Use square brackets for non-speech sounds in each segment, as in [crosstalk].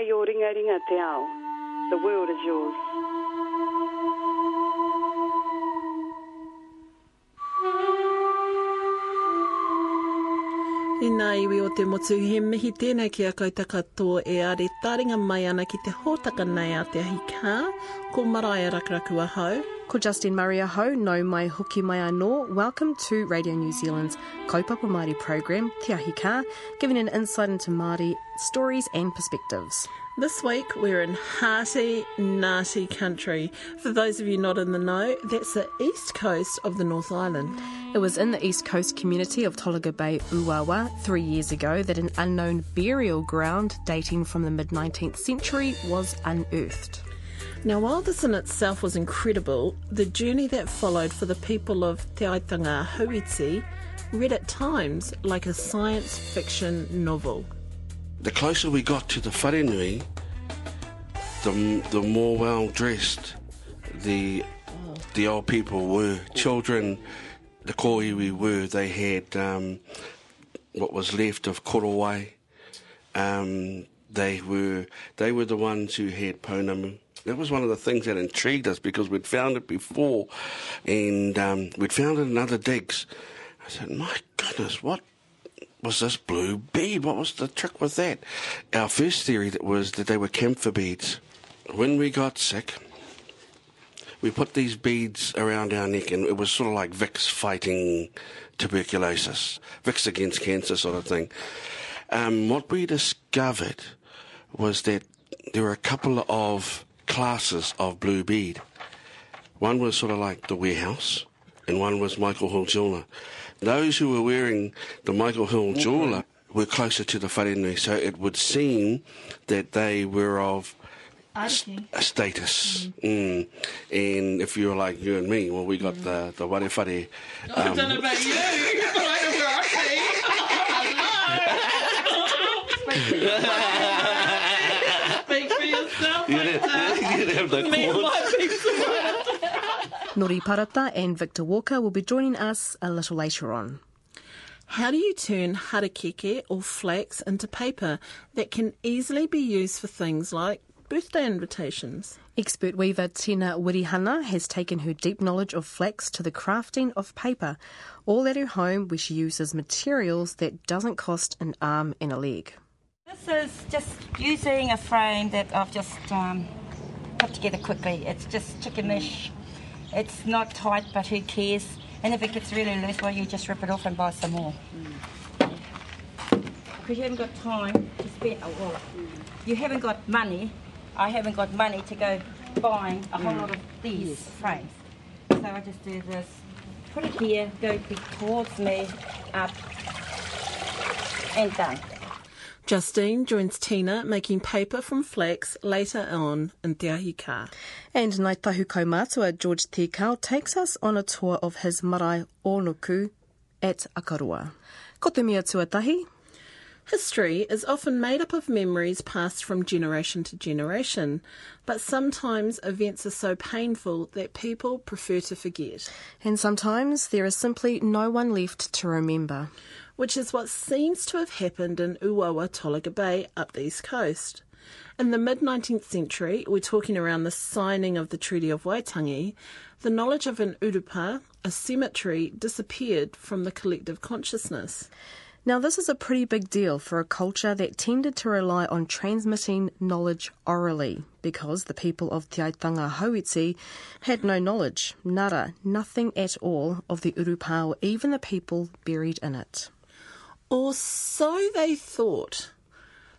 Kei o ringa ringa te ao. The world is yours. I nā iwi o te motu, he mihi tēnei ki a kautaka tō e are tāringa mai ana ki te hōtaka nei a te ahi kā, ko marae rakaraku a hau. Ko Justine Murray aho, no mai hoki mai anō. Welcome to Radio New Zealand's Kaupapa Māori program, Te Ahi Kā, giving an insight into Māori stories and perspectives. This week we're in hearty, Ngāti country. For those of you not in the know, that's the east coast of the North Island. It was in the east coast community of Tolaga Bay, Uawa, three years ago that an unknown burial ground dating from the mid 19th century was unearthed. Now, while this in itself was incredible, the journey that followed for the people of Te Aitanga Hauiti read at times like a science fiction novel. The closer we got to the wharenui, the, the more well dressed the the old people were. Children, the koiwi were. They had um, what was left of korowai. Um, they were they were the ones who had pounamu. That was one of the things that intrigued us because we'd found it before, and um, we'd found it in other digs. I said, "My goodness, what was this blue bead? What was the trick with that?" Our first theory was that they were camphor beads. When we got sick, we put these beads around our neck, and it was sort of like Vicks fighting tuberculosis, Vicks against cancer, sort of thing. Um, what we discovered was that there were a couple of classes of blue bead. One was sort of like the warehouse, and one was Michael Hill jeweler. Those who were wearing the Michael Hill jeweler were closer to the wharenui, so it would seem that they were of s- a status. Mm. And if you were like you and me, well, we got the the ware whare. Um, about you, but [laughs] I know [laughs] [laughs] where I Speak for yourself. you didn't, you didn't have the cords. Nori Parata and Victor Walker will be joining us a little later on. How do you turn harakeke or flax into paper that can easily be used for things like birthday invitations? Expert weaver Tina Wirihana has taken her deep knowledge of flax to the crafting of paper, all at her home where she uses materials that doesn't cost an arm and a leg. This is just using a frame that I've just um, put together quickly. It's just chickenish. It's not tight, but who cares? And if it gets really loose, well, you just rip it off and buy some more. Mm. Because you haven't got time to spend, oh, well, mm. you haven't got money. I haven't got money to go buying a whole mm. lot of these frames. So I just do this, put it here, go towards me, up, and done. Justine joins Tina making paper from flax later on in Te Ahi Kā. And Ngāi Tahu Kaumātua, George Tikau, takes us on a tour of his marae Onuku at Akarua. Ko te mea tuatahi, History is often made up of memories passed from generation to generation, but sometimes events are so painful that people prefer to forget, and sometimes there is simply no one left to remember. which is what seems to have happened in Uawa Tolaga Bay up the east coast. In the mid 19th century, we're talking around the signing of the Treaty of Waitangi, the knowledge of an urupa, a cemetery, disappeared from the collective consciousness. Now, this is a pretty big deal for a culture that tended to rely on transmitting knowledge orally because the people of Te Aitanga Hauiti had no knowledge, nada, nothing at all of the urupa or even the people buried in it. Or so they thought.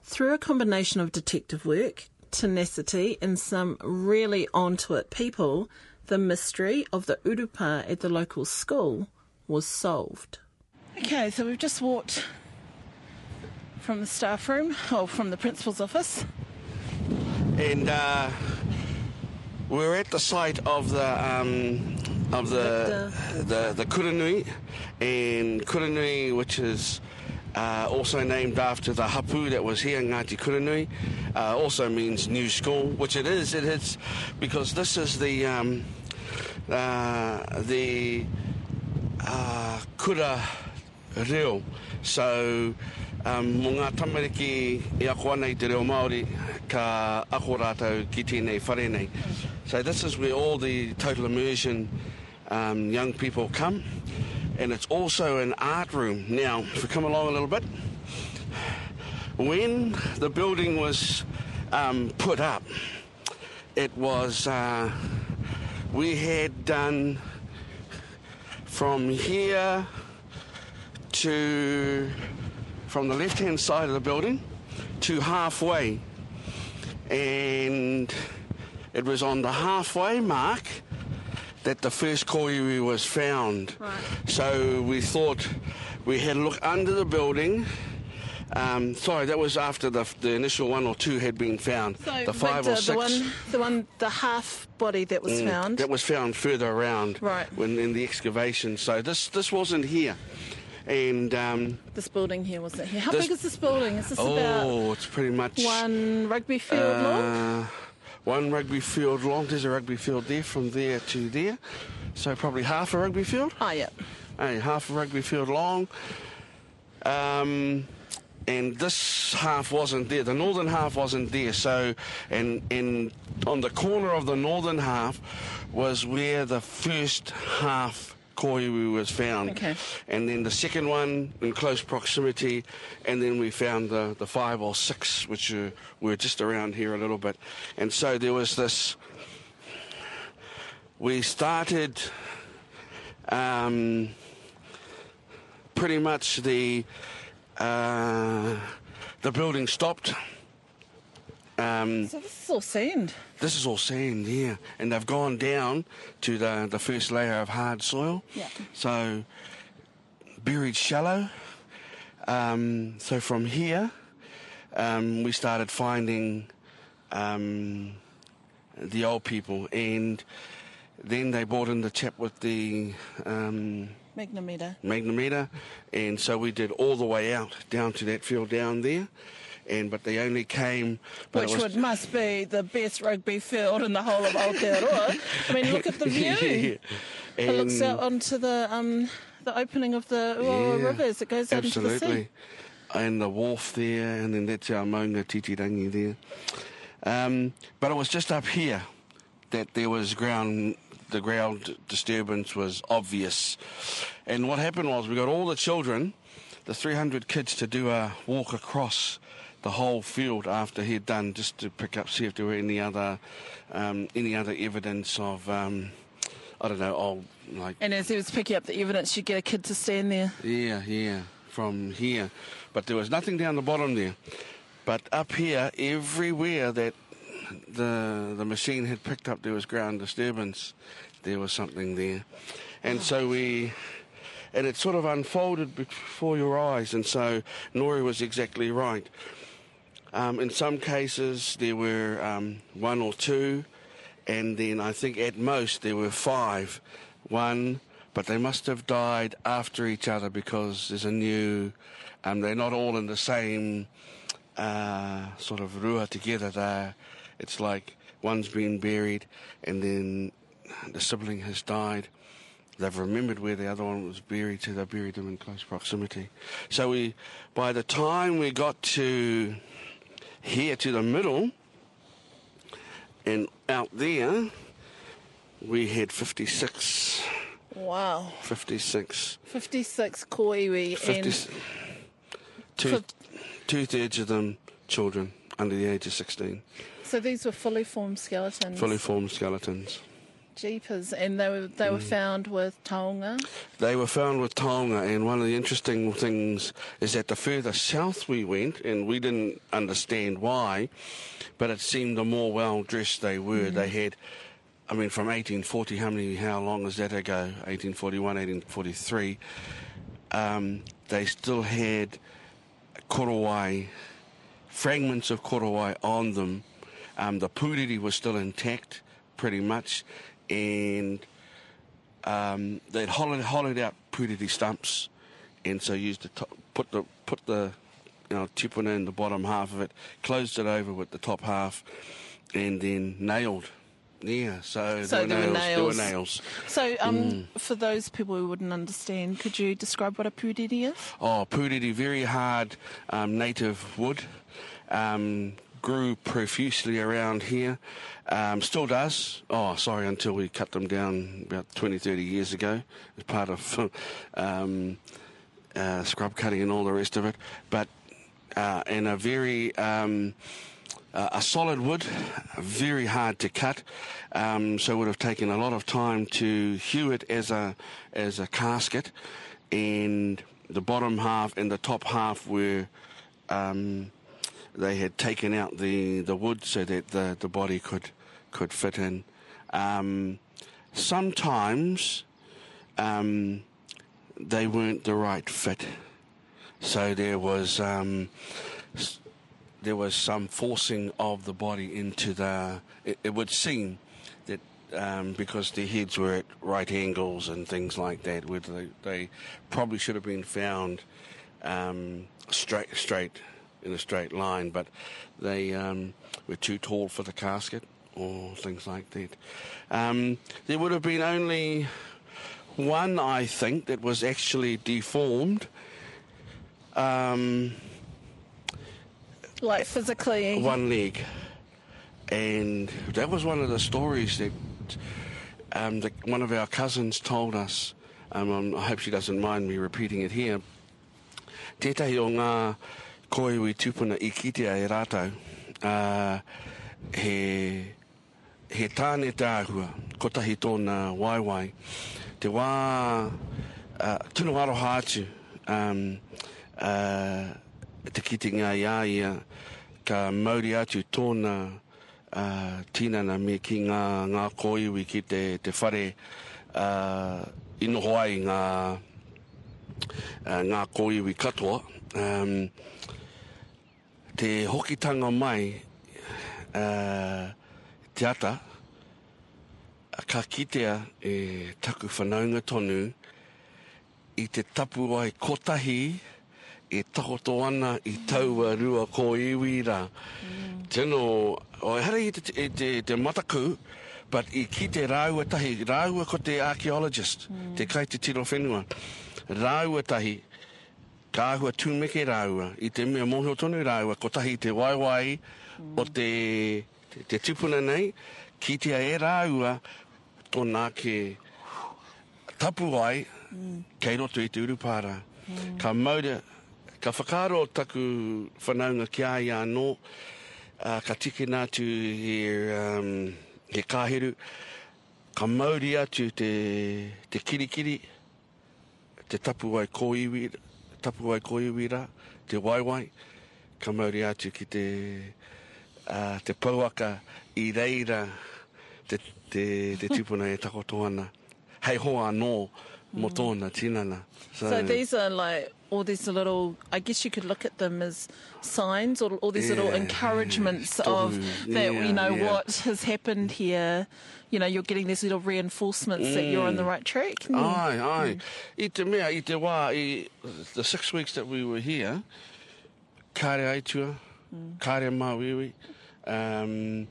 Through a combination of detective work, tenacity, and some really onto it people, the mystery of the urupa at the local school was solved. Okay, so we've just walked from the staff room, or from the principal's office. and uh, we're at the site of the um, of the the the Kuranui, and Kuranui, which is uh, also named after the hapu that was here, Ngāti Kuranui, uh, also means new school, which it is. It is because this is the um, uh, the uh, kura reo. So um, mo ngā tamariki i ako ana i te reo Māori ka ako rātou ki tēnei whare nei. So this is where all the total immersion um, young people come and it's also an art room. Now, if we come along a little bit, when the building was um, put up, it was, uh, we had done from here to, from the left hand side of the building to halfway. And it was on the halfway mark that the first koiwi was found. Right. So we thought we had a look under the building. Um, sorry, that was after the, the initial one or two had been found. So the five Victor, or six. the one, the one, the half body that was Mm, found. That was found further around Right. when in the excavation. So this this wasn't here. And um, this building here wasn't here. How big is this building? Is this about oh, it's pretty much one rugby field long? uh, one rugby field long. There's a rugby field there from there to there. So probably half a rugby field. Oh yeah. Hey, half a rugby field long. Um, and this half wasn't there. The northern half wasn't there. So, and and on the corner of the northern half was where the first half koiwi was found. Okay. And then the second one in close proximity, and then we found the, the five or six, which uh, were just around here a little bit. And so there was this. We started. Um, pretty much the uh, the building stopped. Um, So this is all sand. This is all sand, yeah, and they've gone down to the the first layer of hard soil. Yeah. So buried shallow. Um, so from here, um, we started finding um, the old people, and then they brought in the chap with the um, Magnometer. magnometer, and so we did all the way out down to that field down there, and but they only came. Which was, would must be the best rugby field in the whole of Aotearoa. I mean, look at the [laughs] view. yeah. It looks out onto the um, the opening of the Ua Yeah, River as it goes out into the sea. Absolutely. And the wharf there, and then that's our Maunga Titirangi there. Um, but it was just up here that there was ground, the ground disturbance was obvious. And what happened was we got all the children, the 300 kids, to do a walk across the whole field after he'd done, just to pick up, see if there were any other, um, any other evidence of, um, I don't know, old like And as he was picking up the evidence, you get a kid to stand there. yeah, yeah, from here. But there was nothing down the bottom there. But up here, everywhere that the the machine had picked up, there was ground disturbance. There was something there, and so we, and it sort of unfolded before your eyes. And so Nori was exactly right. Um, in some cases, there were um, one or two, and then I think at most there were five. One, but they must have died after each other because there's a new. Um, they're not all in the same uh, sort of rua together. They're, it's like one's been buried, and then the sibling has died. They've remembered where the other one was buried, so they buried them in close proximity. So we, by the time we got to here to the middle, and out there, we had 56, Wow. 56, 56 koiwi 50, and two, two thirds of them children under the age of 16, so these were fully formed skeletons. fully formed skeletons. Jeepers. And they were, they were Mm. found with taonga. They were found with taonga, and one of the interesting things is that the further south we went, and we didn't understand why, but it seemed the more well dressed they were. They had, I mean, from 1840, how many, how long is that ago? 1841, 1843. Um, they still had korowai, fragments of korowai on them. Um, the puriri was still intact, pretty much, and um, they'd hollowed, hollowed out puriri stumps, and so used to top, put the put the you know tipuna in the bottom half of it, closed it over with the top half, and then nailed Yeah, so, So there, were nails, there were nails. So, um, Mm. for those people who wouldn't understand, could you describe what a pūriri is? Oh, pūriri, very hard um, native wood. Um, grew profusely around here. Um, still does. Oh, sorry, until we cut them down about 20, 30 years ago as part of [laughs] um, uh, scrub cutting and all the rest of it. But uh, in a very um, uh, a solid wood, very hard to cut, um, so it would have taken a lot of time to hew it as a as a casket, and the bottom half and the top half were. Um, they had taken out the, the wood so that the, the body could could fit in. Um, sometimes um, they weren't the right fit, so there was um, there was some forcing of the body into the. It, it would seem that um, because the heads were at right angles and things like that, where they, they probably should have been found um, straight straight in a straight line, but they um, were too tall for the casket or things like that. Um, there would have been only one, I think, that was actually deformed. Um, Like physically? one leg, and that was one of the stories that um, that one of our cousins told us. Um, um, I hope she doesn't mind me repeating it here. Tētahi o ngā koiwi tupuna i kitea e rātou, uh, he, he tāne tāhua, kotahi tōna waiwai, te wā uh, tunu aroha atu, um, uh, te kite ngā ia ia, ka mauri atu tōna uh, tīnana me ki ngā, ngā koiwi ki te, te whare uh, inoho ai ngā, uh, ngā koiwi katoa. Um, te hokitanga mai uh, te ata, ka kitea e taku whanaunga tonu i te tapu ai kotahi e takoto ana i taua rua ko iwi rā. Mm. Tino, o e hara i te, e te, te mataku, but i ki te rāua tahi, rāua ko te archaeologist, mm. te kai te tiro whenua. Rāua tahi, ka ahua tūmeke rāua, i te mea mōhio tonu rāua, ko tahi te waiwai mm. o te, te, te tupuna nei, ki te e rāua, tōnā ke tapu ai, mm. kei roto i te urupāra. Mm. Ka maura, ka whakaro taku whanaunga ki ai anō, uh, ka tiki nātu he, um, he kāheru, ka mauri atu te, te kirikiri, te tapu ai kōiwi, tapu ai kōiwi rā, te waiwai, ka mauri atu ki te, uh, te pauaka i reira, te, te, te tupuna e takoto ana. Hei hoa anō mo tōna tinana. So these are like all these little, I guess you could look at them as signs or all these little Yeah, encouragements yeah. of that, Yeah, you know, yeah. what has happened here. You know, you're getting these little reinforcements that you're on the right track. Mm. Ai, ai. I te mea, i te wā, i the six weeks that we were here, kāre aitua, mm. kāre mauiwi. Um,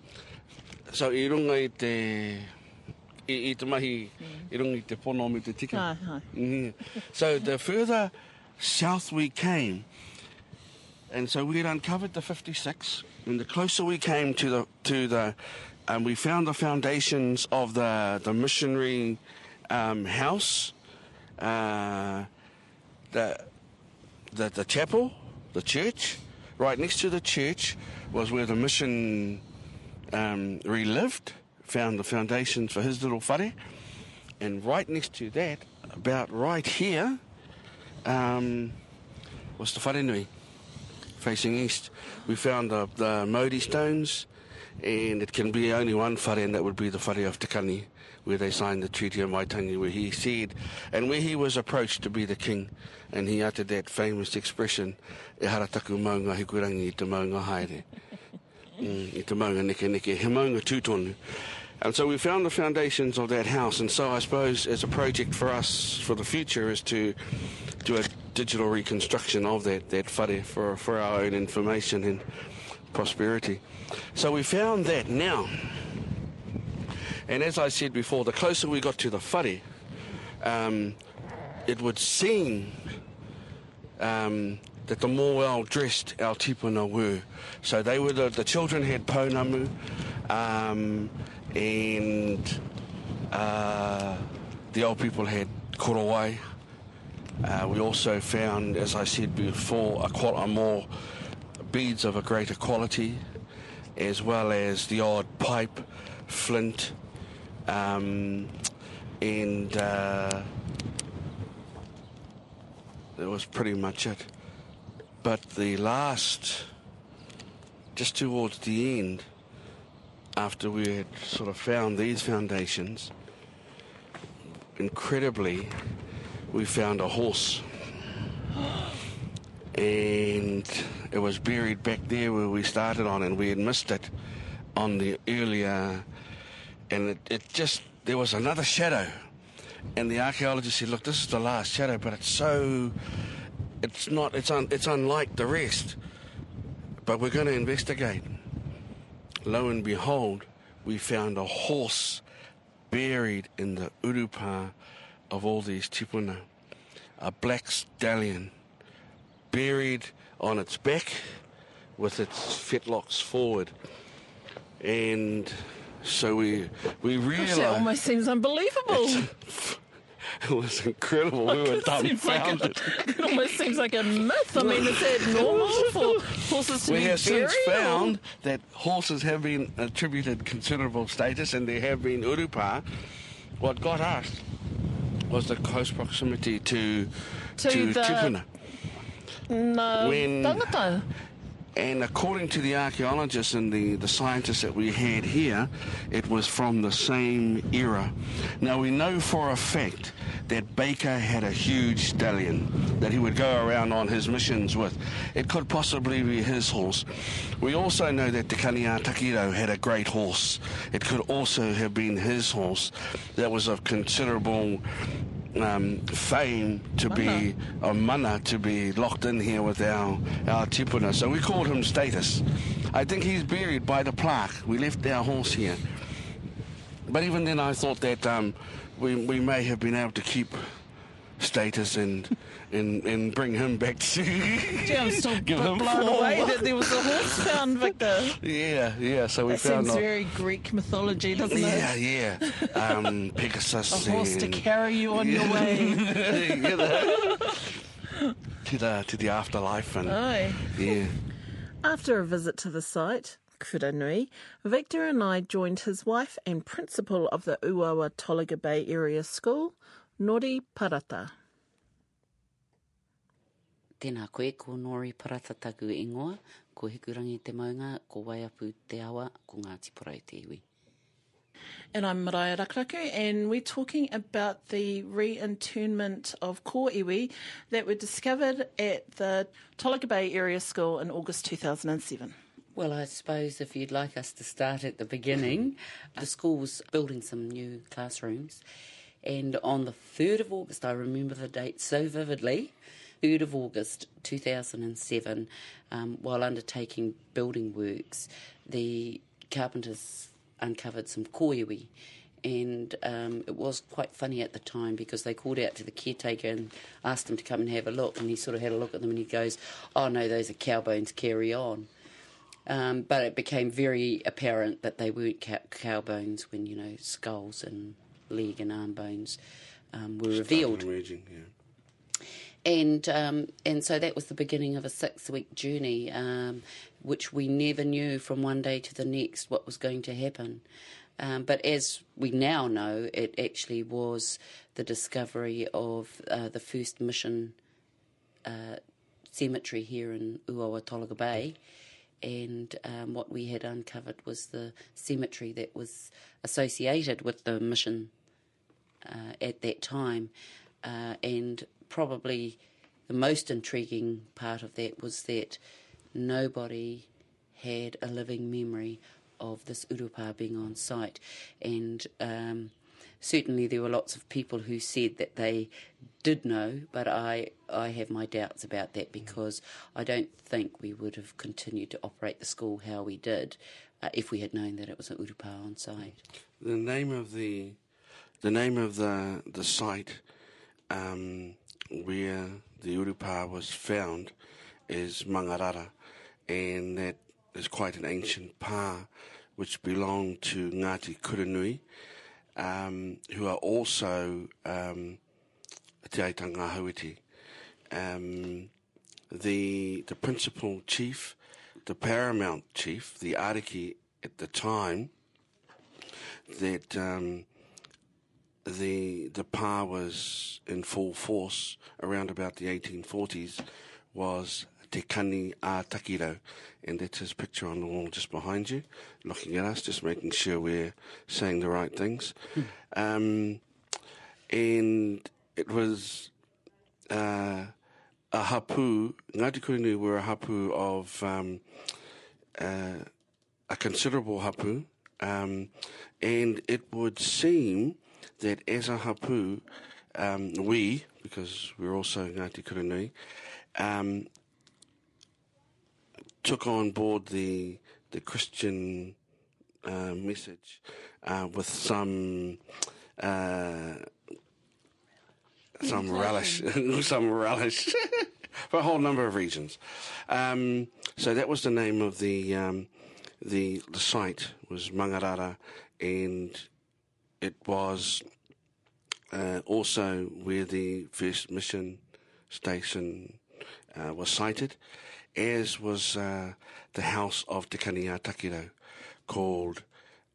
so i runga i te, i, i te mahi, i runga i te pono me te tika. Ai, ai. Mhm. So the further south we came, and so we had uncovered the 56, and the closer we came to the to the, and we found the foundations of the the missionary um, house, uh, the, the the chapel, the church. Right next to the church was where the mission um, relived. Found the foundations for his little whare. And right next to that, about right here, um, was the Wharenui, facing east. We found the, the Modi stones, and it can be only one whare, and that would be the whare of Tikani, where they signed the Treaty of Waitangi, where he said, and where he was approached to be the king, and he uttered that famous expression, e harataku maunga hikurangi i te maunga haere. [laughs] Mm, i te maunga neke neke, he maunga tūtonu. And so we found the foundations of that house, and so I suppose as a project for us for the future is to do a digital reconstruction of that, that whare for, for our own information and prosperity. So we found that. Now, And as I said before, the closer we got to the whare, um, it would seem um, that the more well dressed our tipuna were. So they were the, the children had pounamu, um, and uh, the old people had korowai. Uh, we also found, as I said before, a, a more beads of a greater quality, as well as the odd pipe, flint, um, and uh, that was pretty much it. But the last, just towards the end, after we had sort of found these foundations, incredibly, we found a horse. And it was buried back there where we started on, and we had missed it on the earlier. And it, it just, there was another shadow. And the archaeologist said, Look, this is the last shadow, but it's so. It's not, it's, un, it's unlike the rest. But we're going to investigate. Lo and behold, we found a horse buried in the urupa of all these tipuna. A black stallion buried on its back with its fetlocks forward. And so we we realized that almost seems unbelievable. It was incredible. We were like dumbfounded. a, it almost seems like a myth. I mean, is that normal for horses to We be have buried? since or- found that horses have been attributed considerable status and there have been urupa. What got us was the close proximity to, To to, the- tipuna. No, When- tangata. And according to the archaeologists and the, the scientists that we had here, it was from the same era. Now we know for a fact that Baker had a huge stallion that he would go around on his missions with. It could possibly be his horse. We also know that Te Kani a Takirau had a great horse. It could also have been his horse that was of considerable um, fame to be a mana to be locked in here with our our tipuna. So we called him Status. I think he's buried by the plaque. We left our horse here. But even then, I thought that um, we we may have been able to keep Status and and and bring him back to. Gee, I'm still Give b- him blown form. away that there was a horse found, Victor. yeah, yeah. So we That found seems a- very Greek mythology, doesn't it? Yeah, yeah. Um, [laughs] Pegasus. A horse to carry you on your way. [laughs] you know, to the to the afterlife and Aye. yeah. After a visit to the site, Kuranui, Victor and I joined his wife and principal of the Uawa Tolaga Bay Area School, Nori Parata. Tēnā koe, ko Nori Paratataku ingoa, ko Hikurangi te maunga, ko Waiapu te awa, ko Ngāti Porou te iwi. And I'm Mariah Rakaraku, and we're talking about the reinterment of ko iwi that were discovered at the Tolaga Bay Area School in August 2007. Well, I suppose if you'd like us to start at the beginning, the school was building some new classrooms, and on the 3rd of August, I remember the date so vividly, 3rd of August 2007, um, while undertaking building works, the carpenters uncovered some koiwi. And um, it was quite funny at the time because they called out to the caretaker and asked him to come and have a look. And he sort of had a look at them and he goes, Oh no, those are cow bones, carry on. Um, but it became very apparent that they weren't cow, cow bones when, you know, skulls and leg and arm bones um, were revealed Emerging, yeah. and um, and so that was the beginning of a six week journey, um, which we never knew from one day to the next what was going to happen. Um, but as we now know, it actually was the discovery of uh, the first mission uh, cemetery here in Uawa Tolaga Bay. And um, what we had uncovered was the cemetery that was associated with the mission uh, at that time. Uh, and probably the most intriguing part of that was that nobody had a living memory of this urupa being on site. And um, certainly there were lots of people who said that they did know, but I, I have my doubts about that because I don't think we would have continued to operate the school how we did uh, if we had known that it was an urupa on site. The name of the the name of the the site um, where the urupa was found is Mangarara, and that is quite an ancient pa, which belonged to Ngāti Kuranui, um, who are also um, Te Aitanga Hauiti. Um, the the principal chief, the paramount chief, the ariki at the time, that um, the the pa was in full force around about the 1840s was Te Kani a Takirau, and that's his picture on the wall just behind you, looking at us, just making sure we're saying the right things. Um, and it was uh, a hapu, Ngāti Kuranui were a hapu of um, uh, a considerable hapu, um, and it would seem that as a hapu, um, we, because we're also Ngāti Kuranui, um, took on board the the Christian uh, message uh, with some uh, some relish, [laughs] some relish [laughs] for a whole number of reasons. Um, so that was the name of the um, the the site was Mangarara, and it was uh, also where the first mission station uh, was sited, as was uh, the house of Te Kani a Takirau, called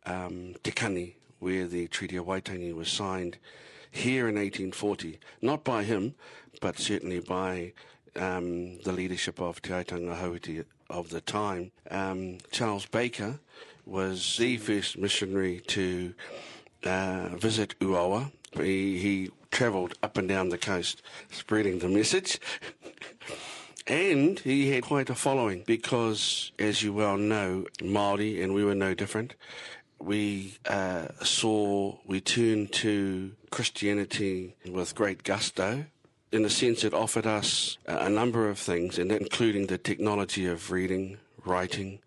um, Te Kani, where the Treaty of Waitangi was signed here in 1840, not by him, but certainly by um, the leadership of Te Aitanga Hauiti of the time. Um, Charles Baker was the first missionary to uh, visit Uawa. He, he travelled up and down the coast spreading the message. and he had quite a following because, as you well know, Māori, and we were no different, we uh, saw, we turned to Christianity with great gusto. In a sense, it offered us a number of things, and including the technology of reading, writing,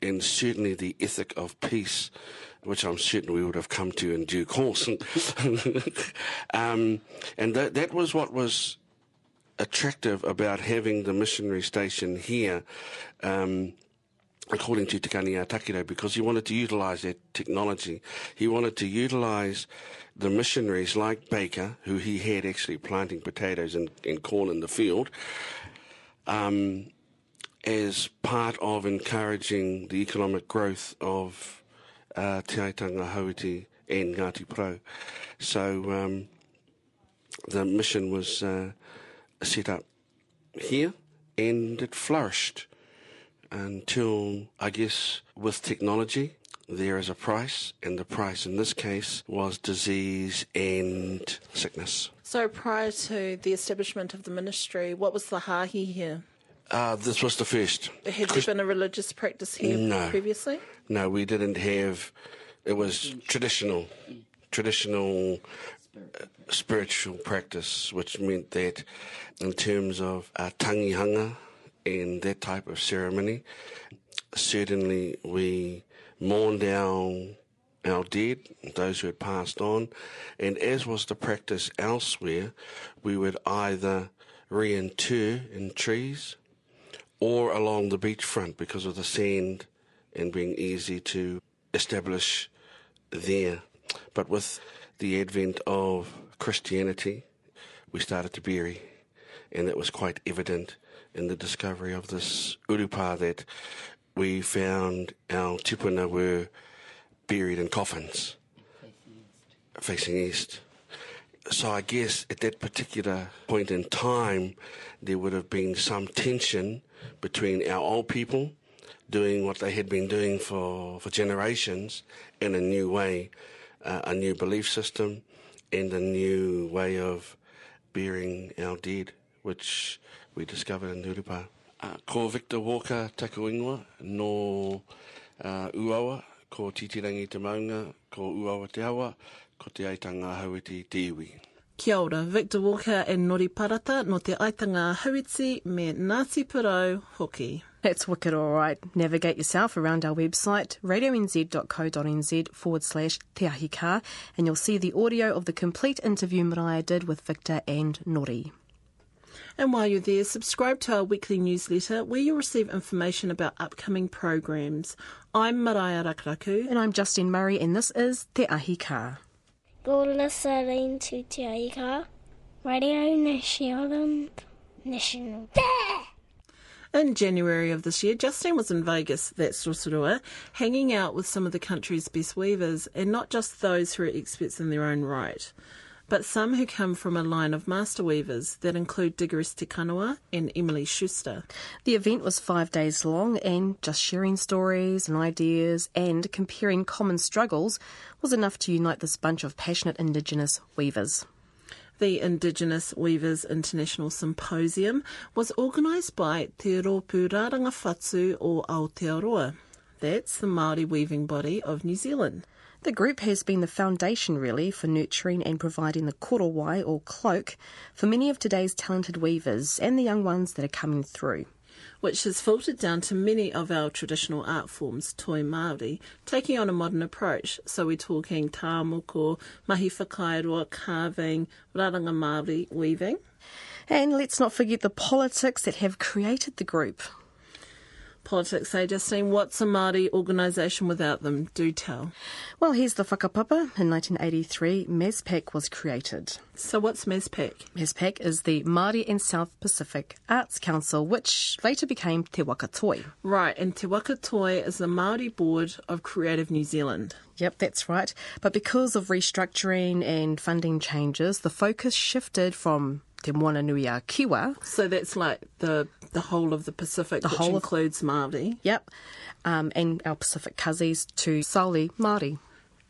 and certainly the ethic of peace, which I'm certain we would have come to in due course. [laughs] um, and that, that was what was attractive about having the missionary station here. Um, according to Te Kani Takirau, because he wanted to utilise that technology. He wanted to utilise the missionaries like Baker, who he had actually planting potatoes and, and corn in the field, um, as part of encouraging the economic growth of uh, Te Aitanga and Ngāti Porou. So um, the mission was uh, set up here and it flourished until, I guess, with technology, there is a price, and the price in this case was disease and sickness. So prior to the establishment of the ministry, what was the hahi here? Uh, this was the first. Had there been a religious practice here No. previously? No, we didn't have. It was traditional, traditional uh, spiritual practice, which meant that in terms of uh, tangihanga and that type of ceremony, certainly we mourned our our dead, those who had passed on, and as was the practice elsewhere, we would either reinter in trees or along the beachfront because of the sand and being easy to establish there. But with the advent of Christianity, we started to bury, and it was quite evident in the discovery of this urupa that we found our tipuna were buried in coffins facing east. So I guess at that particular point in time, there would have been some tension between our old people doing what they had been doing for, for generations in a new way, uh, a new belief system, and a new way of burying our dead, which we discovered in Nurupa. Uh, ko Victor Walker taku ingoa, no uh, Uawa, ko Titirangi te Maunga, ko Uawa te Awa, ko te Aitanga Hauiti te iwi. Kia ora, Victor Walker and Nori Parata no te Aitanga Hauiti me Ngāti Porou hoki. That's wicked all right. Navigate yourself around our website, radionz.co.nz forward slash Te Ahi and you'll see the audio of the complete interview Maraea did with Victor and Nori. And while you're there, subscribe to our weekly newsletter where you'll receive information about upcoming programs. I'm Maraea Rakuraku. And I'm Justine Murray, and this is Te Ahi Kaa. Radio. National. In January of this year, Justine was in Vegas, that's Rotorua, hanging out with some of the country's best weavers, and not just those who are experts in their own right, but some who come from a line of master weavers that include Diggeress Te and Emily Schuster. The event was five days long, and just sharing stories and ideas and comparing common struggles was enough to unite this bunch of passionate Indigenous weavers. The Indigenous Weavers International Symposium was organised by Te Ropu Raranga Whatu o Aotearoa. That's the Māori weaving body of New Zealand. The group has been the foundation, really, for nurturing and providing the korowai or cloak for many of today's talented weavers and the young ones that are coming through. Which has filtered down to many of our traditional art forms, toi Māori, taking on a modern approach. So we're talking tāmoko, mahi whakairoa, carving, raranga Māori weaving. And let's not forget the politics that have created the group. Politics say, Justine, what's a Māori organisation without them? Do tell. Well, here's the whakapapa. In 1983, MASPAC was created. So what's MASPAC? MASPAC is the Māori and South Pacific Arts Council, which later became Te Waka Toi. Right, and Te Waka Toi is the Māori Board of Creative New Zealand. Yep, that's right. But because of restructuring and funding changes, the focus shifted from Te Moana Nui a Kiwa. So that's like the the whole of the Pacific, The which whole includes Māori. Yep. Um, and our Pacific cousins to solely Māori.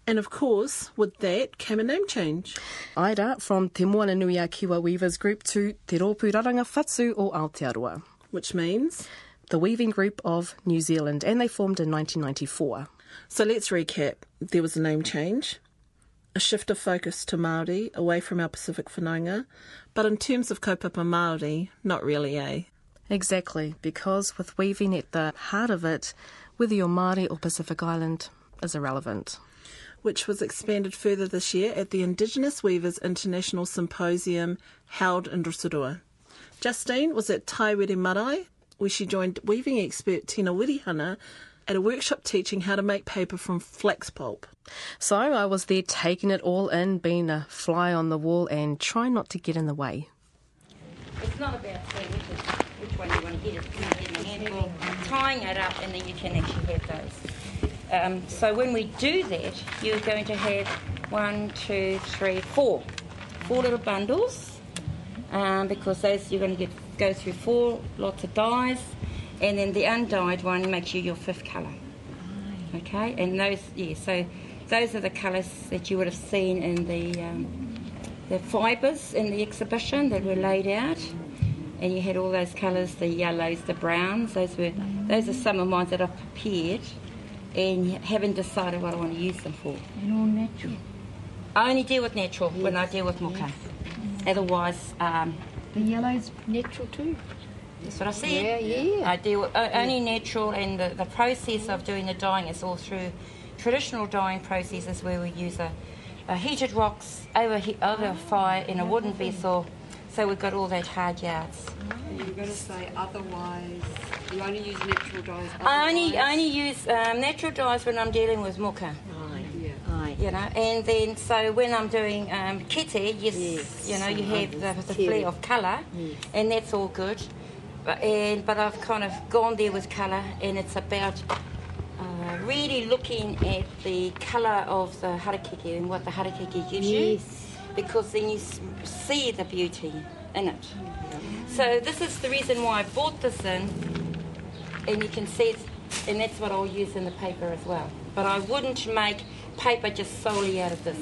And of course, with that came a name change. Aira from Te Moana Kiwa Weavers Group to Te Rōpū Raranga Whatu o Aotearoa, Which means, the Weaving Group of New Zealand, and they formed in 1994. so let's recap. There was a name change, a shift of focus to Māori, away from our Pacific whanaunga, but in terms of kaupapa Māori, not really, eh? Exactly, because with weaving at the heart of it, whether you're Māori or Pacific Island is irrelevant. Which was expanded further this year at the Indigenous Weavers International Symposium held in Rotorua. Justine was at Taiwere Marae, where she joined weaving expert Tina Wirihana at a workshop teaching how to make paper from flax pulp. So I was there taking it all in, being a fly on the wall and trying not to get in the way. It's not about saying which, you want to get. About getting a handful, tying it up, and then you can actually have those. Um, so when we do that, you're going to have one, two, three, four, four little bundles, um, because those you're going to get go through four lots of dyes, and then the undyed one makes you your fifth colour. Okay, and those yeah, so those are the colours that you would have seen in the um, the fibres in the exhibition that were laid out, and you had all those colours, the yellows, the browns. Those were those are some of mine that I've prepared, and haven't decided what I want to use them for. And all natural. I only deal with natural when I deal with muka. Otherwise, um, The yellow's natural too. that's what I said. Yeah, yeah. I deal with, uh, only natural, and the, the process of doing the dyeing is all through traditional dyeing processes where we use a, a heated rocks over over fire in a wooden vessel. So we've got all that hard yards. You're going to say otherwise. You only use natural dyes. I only otherwise- I only use um, natural dyes when I'm dealing with muka. Aye. Yeah. Aye. You know, and then so when I'm doing um, kete, yes, Yes. you know, you have the, the flare of colour, and that's all good. But and but I've kind of gone there with colour, and it's about uh, really looking at the colour of the harakeke and what the harakeke gives you, Yes. Because then you see the beauty in it. So this is the reason why I bought this in, and you can see, it's, and that's what I'll use in the paper as well. But I wouldn't make paper just solely out of this,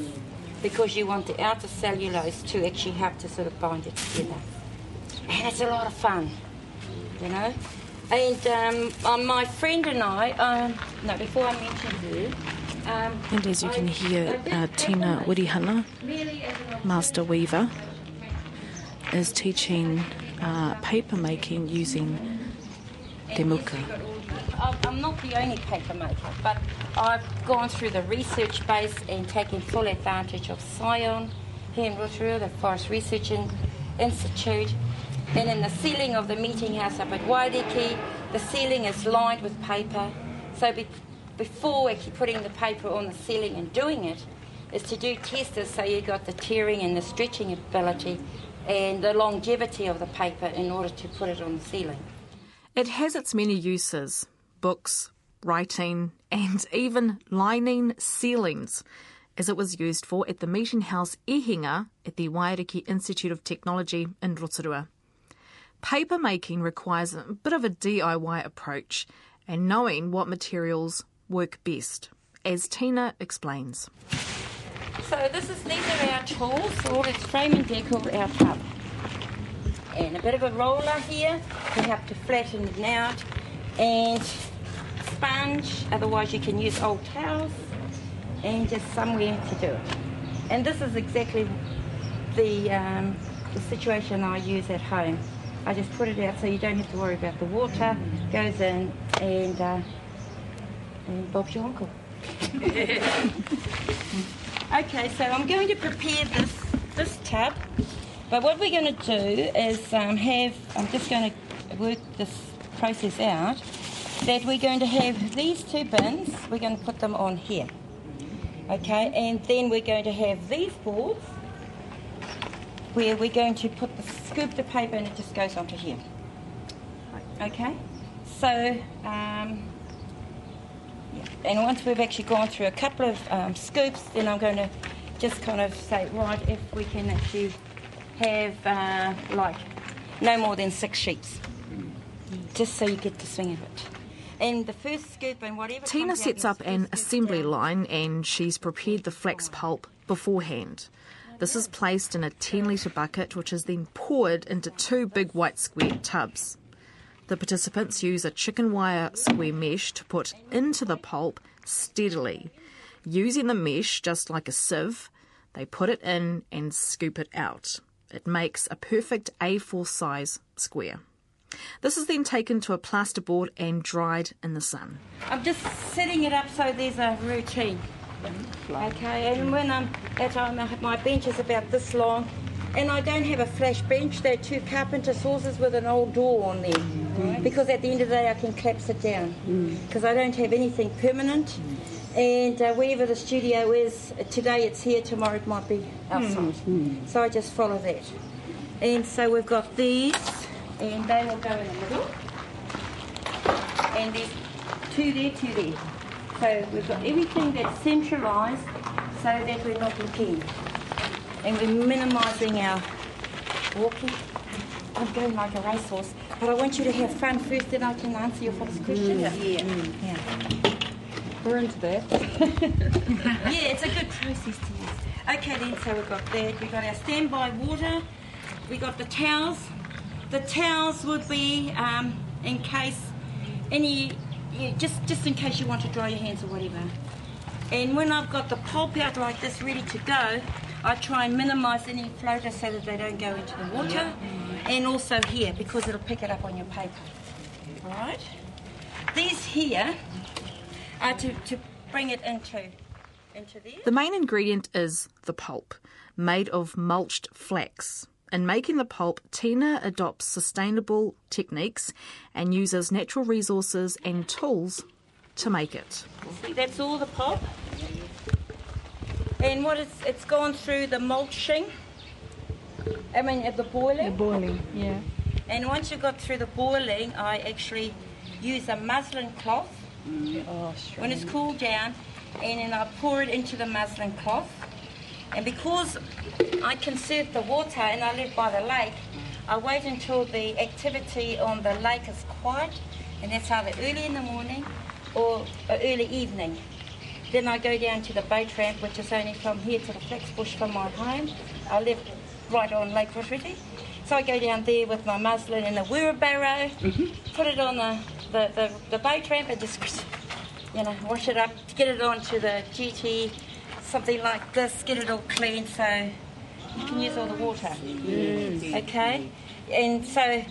because you want the outer cellulose to actually help to sort of bind it together. And it's a lot of fun, you know. And um, uh, my friend and I, um, no, before I mention her, And as you can hear, uh, Tina Wirihana, Master Weaver, is teaching uh, paper making using te muka. I'm- not the only paper maker, but I've gone through the research base and taken full advantage of Scion here in Rotorua, the Forest Research Institute. And in the ceiling of the meeting house up at Waiariki, the ceiling is lined with paper. So before actually putting the paper on the ceiling and doing it, is to do testers so you got the tearing and the stretching ability and the longevity of the paper in order to put it on the ceiling. It has its many uses books, writing, and [laughs] even lining ceilings, as it was used for at the meeting house Ehinga at the Waiariki Institute of Technology in Rotorua. Paper making requires a bit of a DIY approach and knowing what materials work best, as Tina explains. So this is these are our tools. Its frame and our tub, and a bit of a roller here to help to flatten it out, and sponge. Otherwise, you can use old towels, and just somewhere to do it. And this is exactly the um, the situation I use at home. I just put it out so you don't have to worry about the water. Goes in and uh, and Bob's your uncle. [laughs] Okay, so I'm going to prepare this this tub. But what we're going to do is um, have. I'm just going to work this process out. That we're going to have these two bins. We're going to put them on here. Okay, and then we're going to have these boards where we're going to put the scoop the paper and it just goes onto here. Okay, so. Um, yeah. And once we've actually gone through a couple of um, scoops, then I'm going to just kind of say, right, if we can actually have uh, like no more than six sheets, just so you get the swing of it. And the first scoop and whatever. Tina sets up an assembly down. line and she's prepared the flax pulp beforehand. This is placed in a 10 litre bucket, which is then poured into two big white square tubs. The participants use a chicken wire square mesh to put into the pulp steadily. Using the mesh just like a sieve, they put it in and scoop it out. It makes a perfect A4 size square. This is then taken to a plasterboard and dried in the sun. I'm just setting it up so there's a routine. Okay, and when I'm at home, my bench is about this long, and I don't have a flash bench. They're two carpenter saucers with an old door on there, mm. because at the end of the day I can collapse it down, mm. because I don't have anything permanent. And uh, wherever the studio is, uh, today it's here, tomorrow it might be outside. Mm. So I just follow that. And so we've got these, and they will go in the middle and there's two there, two there. So we've got everything that's centralised so that we're not looking. And we're minimising our walking. I'm going like a racehorse. But I want you to have fun first, then I can answer your first question. Yeah. yeah. We're into that. [laughs] Yeah, it's a good process to use. Okay, then, so we've got that. We've got our standby water. We've got the towels. The towels would be um, in case any, yeah, just, just in case you want to dry your hands or whatever. And when I've got the pulp out like this ready to go, I try and minimise any floaters so that they don't go into the water. And also here, because it'll pick it up on your paper. All right? These here are to, to bring it into, into there. The main ingredient is the pulp, made of mulched flax. In making the pulp, Tina adopts sustainable techniques and uses natural resources and tools to make it. See, that's all the pulp. And what it's, it's gone through the mulching. I mean, at the boiling. The boiling, yeah. And once you got through the boiling, I actually use a muslin cloth Oh, when it's cooled down, and then I pour it into the muslin cloth. And because I conserve the water and I live by the lake, I wait until the activity on the lake is quiet, and that's either early in the morning or early evening. Then I go down to the boat ramp, which is only from here to the flex bush from my home. I live right on Lake Rotary. So I go down there with my muslin and a wheelbarrow, mm-hmm. put it on the, the, the, the boat ramp and just you know, wash it up, get it onto the GT, something like this, get it all clean so you can use all the water. Mm-hmm. Okay? And so,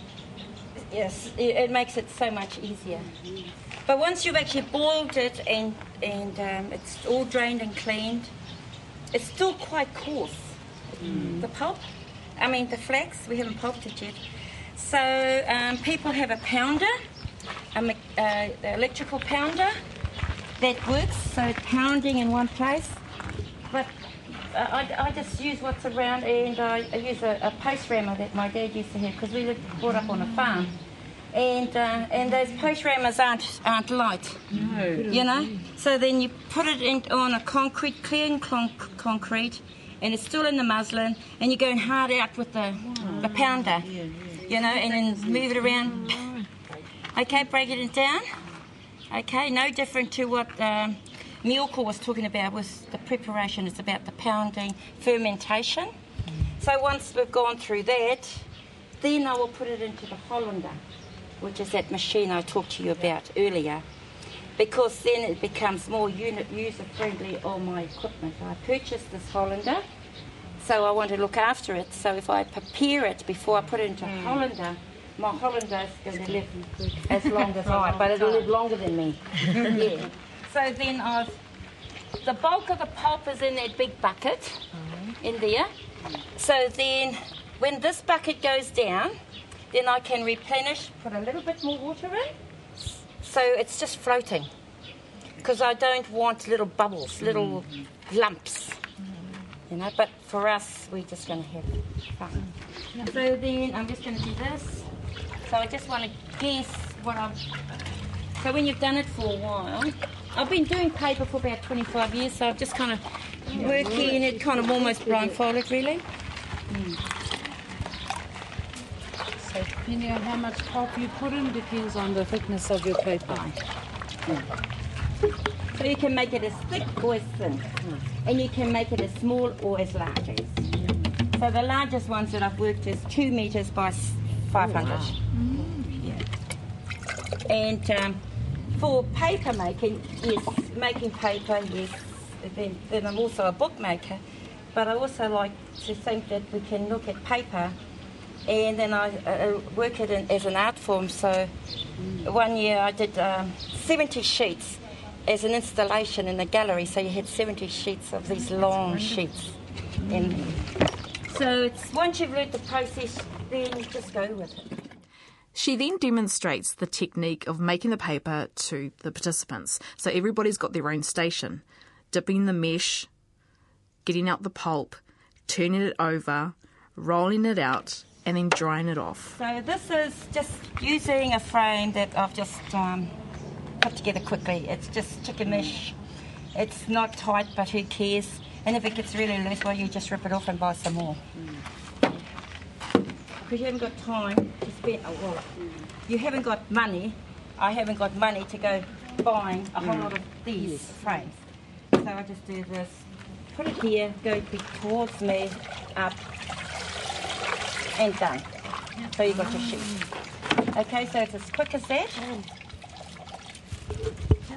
yes, it, it makes it so much easier. But once you've actually boiled it and, and um, it's all drained and cleaned, it's still quite coarse. The pulp, I mean the flax, we haven't pulped it yet. So um, people have a pounder, an uh, electrical pounder that works, so pounding in one place. But uh, I, I just use what's around and I, I use a, a post rammer that my dad used to have because we lived brought up on a farm. And, uh, and those post rammers aren't, aren't light, you know? So then you put it in, on a concrete, clean con- concrete, and it's still in the muslin, and you're going hard out with the, the pounder, you know, and then move it around. Okay, break it down. Okay, no different to what um, Milko was talking about was the preparation. It's about the pounding, fermentation. So once we've gone through that, then I will put it into the Hollander, which is that machine I talked to you about earlier, because then it becomes more user friendly on oh, my equipment. I purchased this Hollander, so I want to look after it. So if I prepare it before I put it into hmm. Hollander, my Hollander is going to live as [laughs] long as I, but it'll live longer than me. [laughs] yeah. So then I've the bulk of the pulp is in that big bucket mm-hmm. in there. So then when this bucket goes down, then I can replenish, put a little bit more water in. So it's just floating. Because I don't want little bubbles, little lumps. You know, but for us, we're just going to have fun. So then I'm just going to do this. So I just want to guess what I've. So when you've done it for a while, I've been doing paper for about 25 years, so I've just kind of working in it, kind of almost blindfolded, really. So depending on how much pulp you put in depends on the thickness of your paper. So you can make it as thick or as thin, and you can make it as small or as large as. So the largest ones that I've worked is two meters by s- 500. Yeah. And um, for paper making, yes, making paper, yes. Then, then I'm also a bookmaker, but I also like to think that we can look at paper and then I work it in, as an art form. So one year I did um, 70 sheets as an installation in the gallery. So you had 70 sheets of these long sheets. And so it's once you've learned the process, then you just go with it. She then demonstrates the technique of making the paper to the participants. So everybody's got their own station, dipping the mesh, getting out the pulp, turning it over, rolling it out, and then drying it off. So this is just using a frame that I've just um, put together quickly. It's just chicken mesh. It's not tight, but who cares? And if it gets really loose, well, you just rip it off and buy some more. Because you haven't got time to spend, oh, well, you haven't got money. I haven't got money to go buying a whole lot of these frames. So I just do this, put it here, go towards me, up, and done. So you've got your sheet. Okay, so it's as quick as that.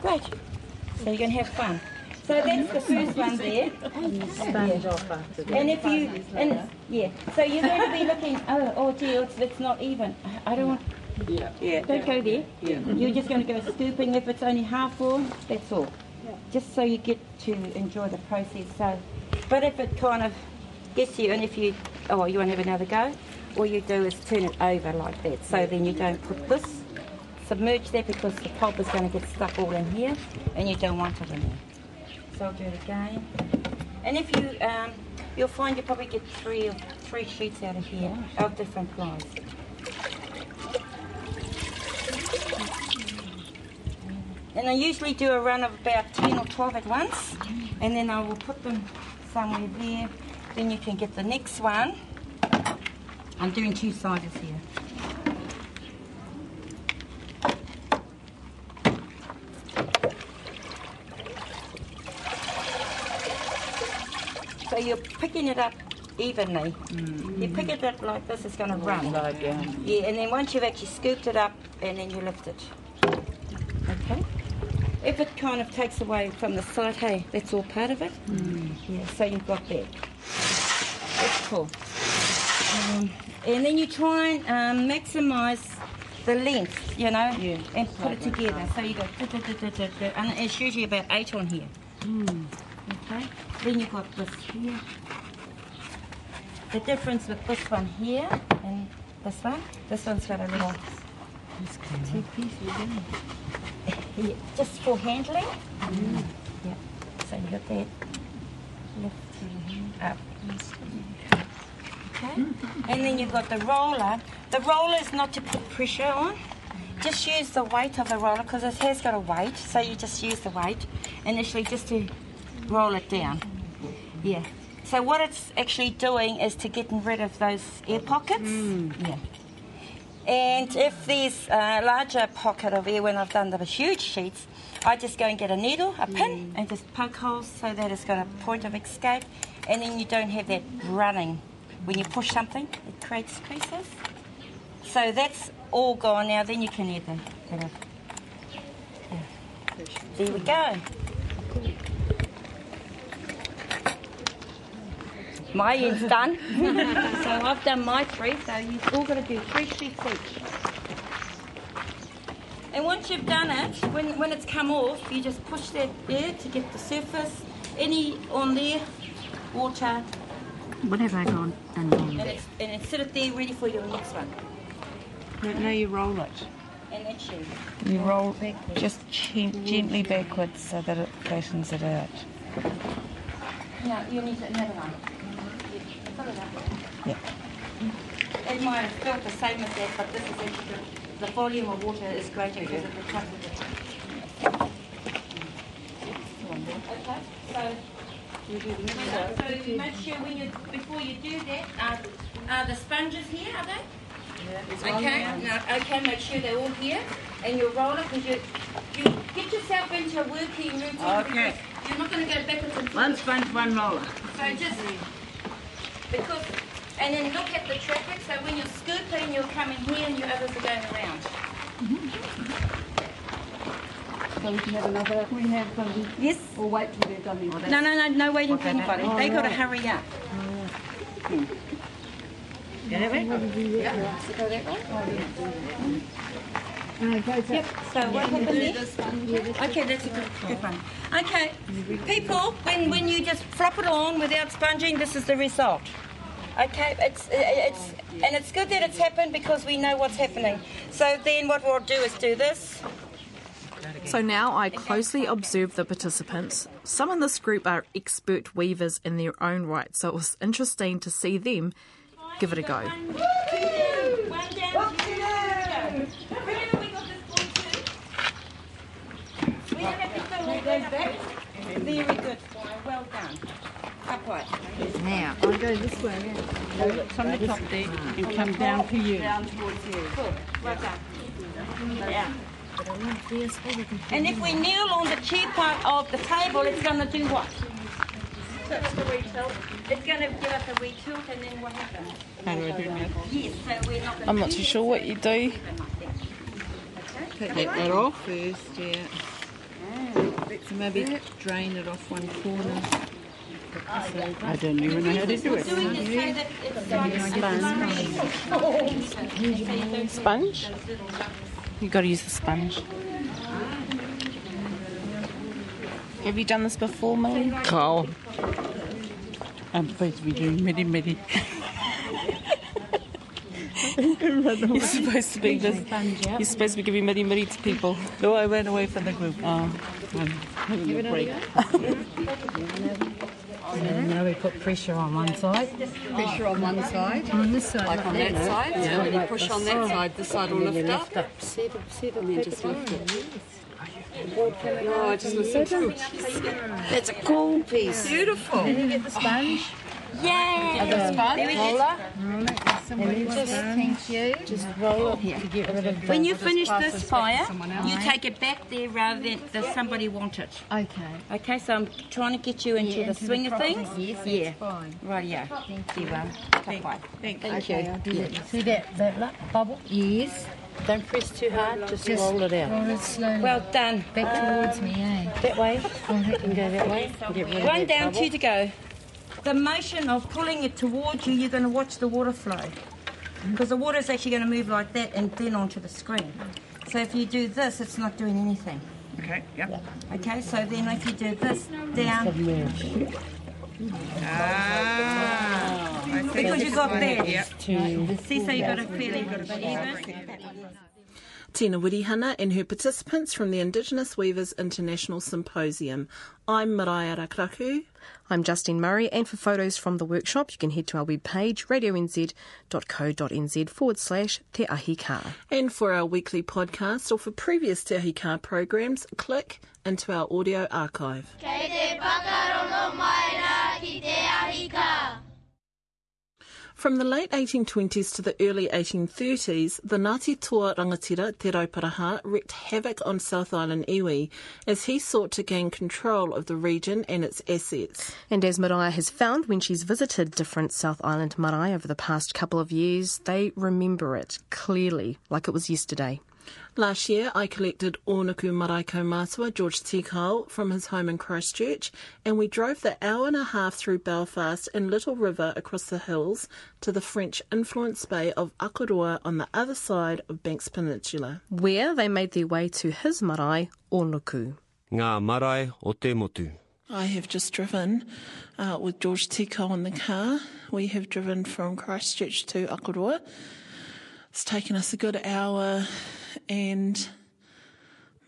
Great. So you're going to have fun. So that's the first one there. Sponge off after that. And if you, and yeah, so you're going to be looking, oh, oh gee, it's, it's not even. I don't want, Yeah. yeah, don't go there. Yeah. You're just going to go scooping if it's only half full, that's all. Yeah. Just so you get to enjoy the process. So, but if it kind of gets you, and if you, oh, you want to have another go, all you do is turn it over like that. So then you don't put this, submerge that because the pulp is going to get stuck all in here, and you don't want it in there. So I'll do it again. And if you, um, you'll find you probably get three three sheets out of here of different plies. And I usually do a run of about 10 or 12 at once, and then I will put them somewhere there. Then you can get the next one. I'm doing two siders here. So you're picking it up evenly. Hmm. You pick it up like this, it's going to run. Yeah, and then once you've actually scooped it up, and then you lift it. Okay? If it kind of takes away from the side, hey, that's all part of it. Yeah, so you've got that. That's cool. Um, and then you try and um, maximise the length, you know, and put it together. So you go, duh, duh, duh, and it's usually about eight on here. Okay. Then you've got this here. The difference with this one here and this one, this one's got a little two piece. Yeah, just for handling. Mm. Yeah. So you got that. Lift up. Okay. And then you've got the roller. The roller is not to put pressure on. Just use the weight of the roller because it has got a weight. So you just use the weight initially just to roll it down. Yeah. So what it's actually doing is to getting rid of those air pockets. Mm. Yeah. And if there's a larger pocket of air when I've done the huge sheets, I just go and get a needle, a pin, and just poke holes so that it's got a point of escape, and then you don't have that running. When you push something, it creates creases. So that's all gone now. Then you can add the bit of. yeah. There we go. My end's done. [laughs] so I've done my three, so you've all got to do three sheets each. And once you've done it, when, when it's come off, you just push that there to get the surface. Any on there, water, What have I gone done wrong? and, it's, and it's sit it there ready for your next one. Now you roll it. And that's you. You roll it just gen- gently backwards so that it flattens it out. No, you need another one. Yeah. It might have felt the same as that, but this is actually the, the volume of water is greater because of the the Okay, so you do the middle. So make sure when you before you do that, are, are the sponges here? Are they? Yeah, Okay, no, okay, make sure they're all here, and you roll it because you, you get yourself into a working routine. Okay. because You're not going to go backwards and forwards. One sponge, one roller. so just because, and then look at the traffic. So when you're scooping, you're coming here, and your others are going around. Mm-hmm. So we can have another, can we have some? Yes. Or wait till they're done? then? No, no, no, no waiting for anybody. Oh, they got to hurry up. Yep. So what happened there? Okay, that's a good, good one. Okay, people, when when you just flop it on without sponging, this is the result. Okay, it's it's and it's good that it's happened because we know what's happening. So then what we'll do is do this. So now I closely observe the participants. Some in this group are expert weavers in their own right, so it was interesting to see them give it a go. Very good, well done. Upright. Now, I'll go this way. Hold it from the top there and come down to you. Down towards you. Cool. Well done. Yeah. And if we kneel on the chair part of the table, it's going to do what? It's going to give us a wee tilt, and then what happens? How do I do that? Yes, so we're not going I'm not too sure what you do. Take that off first, yeah. So maybe drain it off one corner. I don't even know how to do it. doing this so that it's like Sponge? You've got to use the sponge. Have you done this before, Millie? Carl. I'm supposed to be doing mirimiri. [laughs] You're supposed to be just, you're supposed to be giving mirimiri to people. No, I ran away from the group. Oh, I'm a break. And now we put pressure on one side. Pressure on one side. On this side. Like on that side. So when you push on that side, this side will lift up. Up, set And then just lift it. No, I just listen to it. That's a cool piece. Beautiful. Then you get the sponge. Yay! The. Roller. And just, thank you. Just roll it to get rid of the When you finish this fire, to someone else. you take it back there rather than does somebody want it. Okay. Okay, so I'm trying to get you into Yeah, the into the swing of things. yes, yeah. fine. Right, yeah. Thank you. Thank, Thank Thank you. Do that. See that, that bubble? Yes. Don't press too hard, just, roll it out. Roll it slowly. Well done. Back towards me, eh? That way. You can go that way. Get rid of One down, bubble. two to go. The motion of pulling it towards you, you're going to watch the water flow. Because the water is actually going to move like that and then onto the screen. So if you do this, it's not doing anything. Okay, yep. Okay, so then if you do this down, Ah, because you got that. Yep. See, so you got a fairly even. Tina Wirihana and her participants from the Indigenous Weavers International Symposium. I'm Maraea Rakuraku. I'm Justine Murray, and for photos from the workshop, you can head to our webpage, radionz.co.nz forward slash Te Ahi Kaa. And for our weekly podcast or for previous Te Ahi Kaa programs, click into our audio archive. From the late 1820s to the early 1830s, the Ngāti Toa Rangatira, Te Rauparaha, wreaked havoc on South Island iwi as he sought to gain control of the region and its assets. And as Maraea has found when she's visited different South Island marae over the past couple of years, they remember it clearly, like it was yesterday. Last year, I collected Ōnuku Maraiko Mātua, George Tikau, from his home in Christchurch, and we drove the hour and a half through Belfast and Little River across the hills to the French-influenced bay of Akaroa on the other side of Banks Peninsula. Where they made their way to his marae, Ōnuku. Ngā marae o te motu. I have just driven uh, with George Tikau in the car. We have driven from Christchurch to Akaroa. It's taken us a good hour and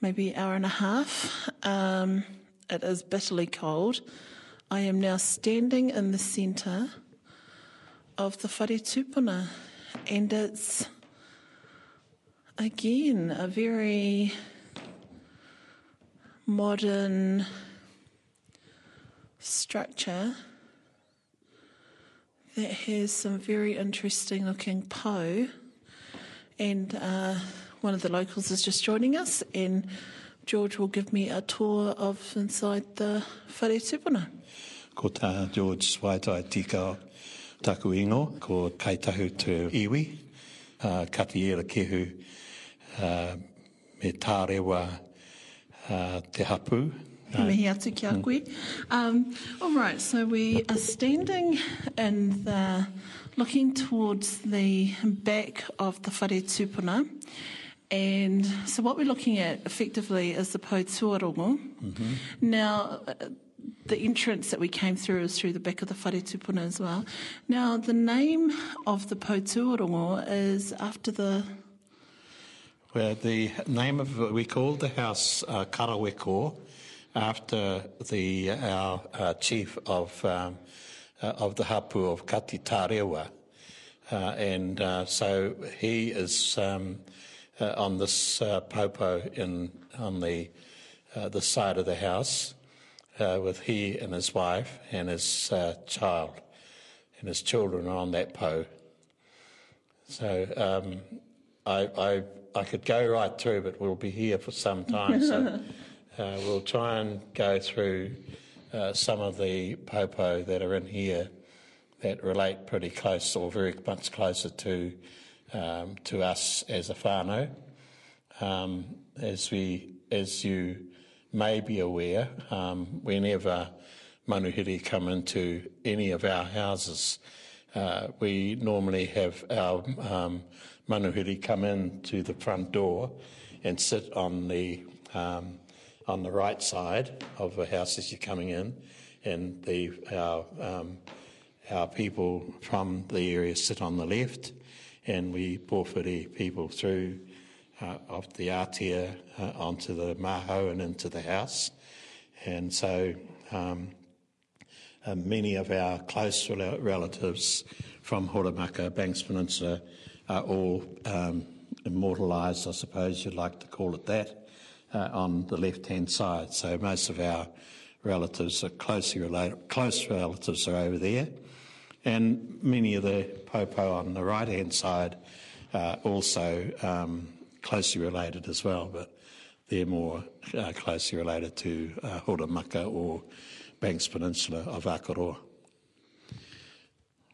maybe hour and a half. Um, it is bitterly cold. I am now standing in the centre of the Whare Tupuna, and it's again a very modern structure that has some very interesting looking po. And uh, one of the locals is just joining us, and George will give me a tour of inside the Whare Tupuna. Ko tā George Waitai tika taku ingo, ko kaitahu te iwi, uh, kati era kehu uh, me tā rewa uh, te hapu. Mihi atu ki a koe. Um, all right, so we are standing in the, looking towards the back of the Whare Tupuna. And so what we're looking at effectively is the Pōtuarongo. Mm-hmm. Now, uh, the entrance that we came through is through the back of the Whare Tupuna as well. Now, the name of the Pōtuarongo is after the Where the name of we called the house uh, Karaweko after the our uh, chief of um, uh, of the hapu of Kati Tarewa, uh, and uh, so he is um, uh, on this uh, popo in on the uh, the side of the house uh, with he and his wife and his uh, child and his children are on that po. So um, I, I I could go right through, but we'll be here for some time. So [laughs] uh, we'll try and go through uh, some of the popo that are in here that relate pretty close or very much closer to um, to us as a whānau. Um, as we, as you may be aware, um, whenever manuhiri come into any of our houses, uh, we normally have our um, manuhiri come in to the front door and sit on the um, on the right side of the house as you're coming in, and the our um, our people from the area sit on the left, and we pōwhiri people through uh, of the atia uh, onto the maho and into the house, and so. Um, uh, many of our close rel- relatives from Horamaka, Banks Peninsula, are all um, immortalised, I suppose you'd like to call it that, uh, on the left-hand side. So most of our relatives are closely related, close relatives are over there, and many of the popo on the right-hand side are also um, closely related as well, but they're more uh, closely related to uh, Horamaka or Banks Peninsula of Akaroa.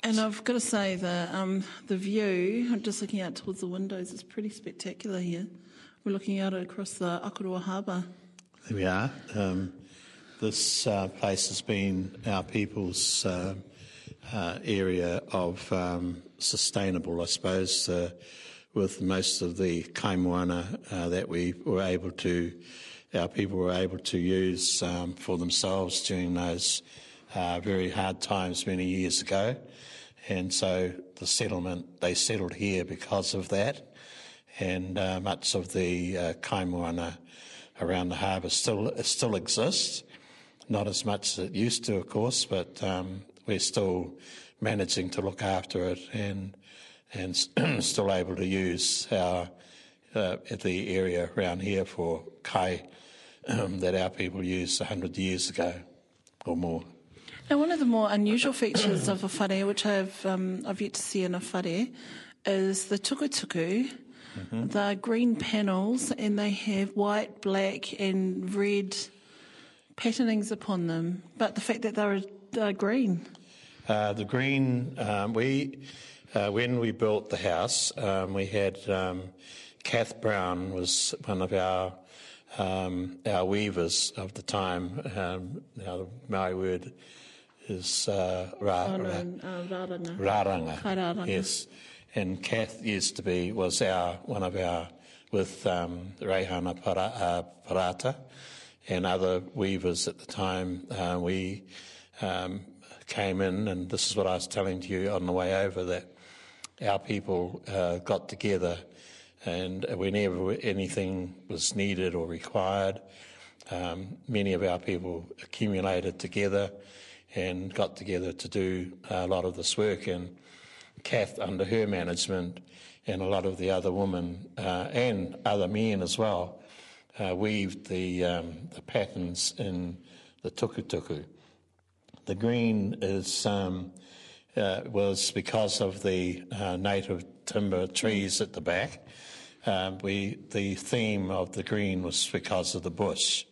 And I've got to say the um, the view, I'm just looking out towards the windows, is pretty spectacular here. We're looking out across the Akaroa Harbour. There we are. Um, this uh, place has been our people's uh, uh, area of um, sustainable, I suppose, uh, with most of the kaimoana uh, that we were able to, our people were able to use um, for themselves during those uh, very hard times many years ago. And so the settlement, they settled here because of that. And uh, much of the uh, kaimoana around the harbour still still exists. Not as much as it used to, of course, but um, we're still managing to look after it and and [clears throat] still able to use our uh, the area around here for kai um, that our people used hundred years ago or more. Now, one of the more unusual features of a whare, which I've, um, I've yet to see in a whare, is the tukutuku. Mm-hmm. The green panels, and they have white, black, and red patternings upon them. But the fact that they're, they're green. Uh, the green, um, we, uh, when we built the house, um, we had um, Kath Brown was one of our um, our weavers of the time. Um, now the Maori word is uh, ra, Oh, no, ra, uh, raranga. Raranga. Raranga. Yes. And Kath used to be, was our, one of our, with um, Reihana Para, uh, Parata and other weavers at the time, uh, we um, came in, and this is what I was telling to you on the way over, that our people uh, got together and whenever anything was needed or required, um, many of our people accumulated together and got together to do a lot of this work. And Kath, under her management, and a lot of the other women uh, and other men as well, uh, weaved the, um, the patterns in the tukutuku. The green is um, uh, was because of the uh, native timber trees at the back. Um, we the theme of the green was because of the bush.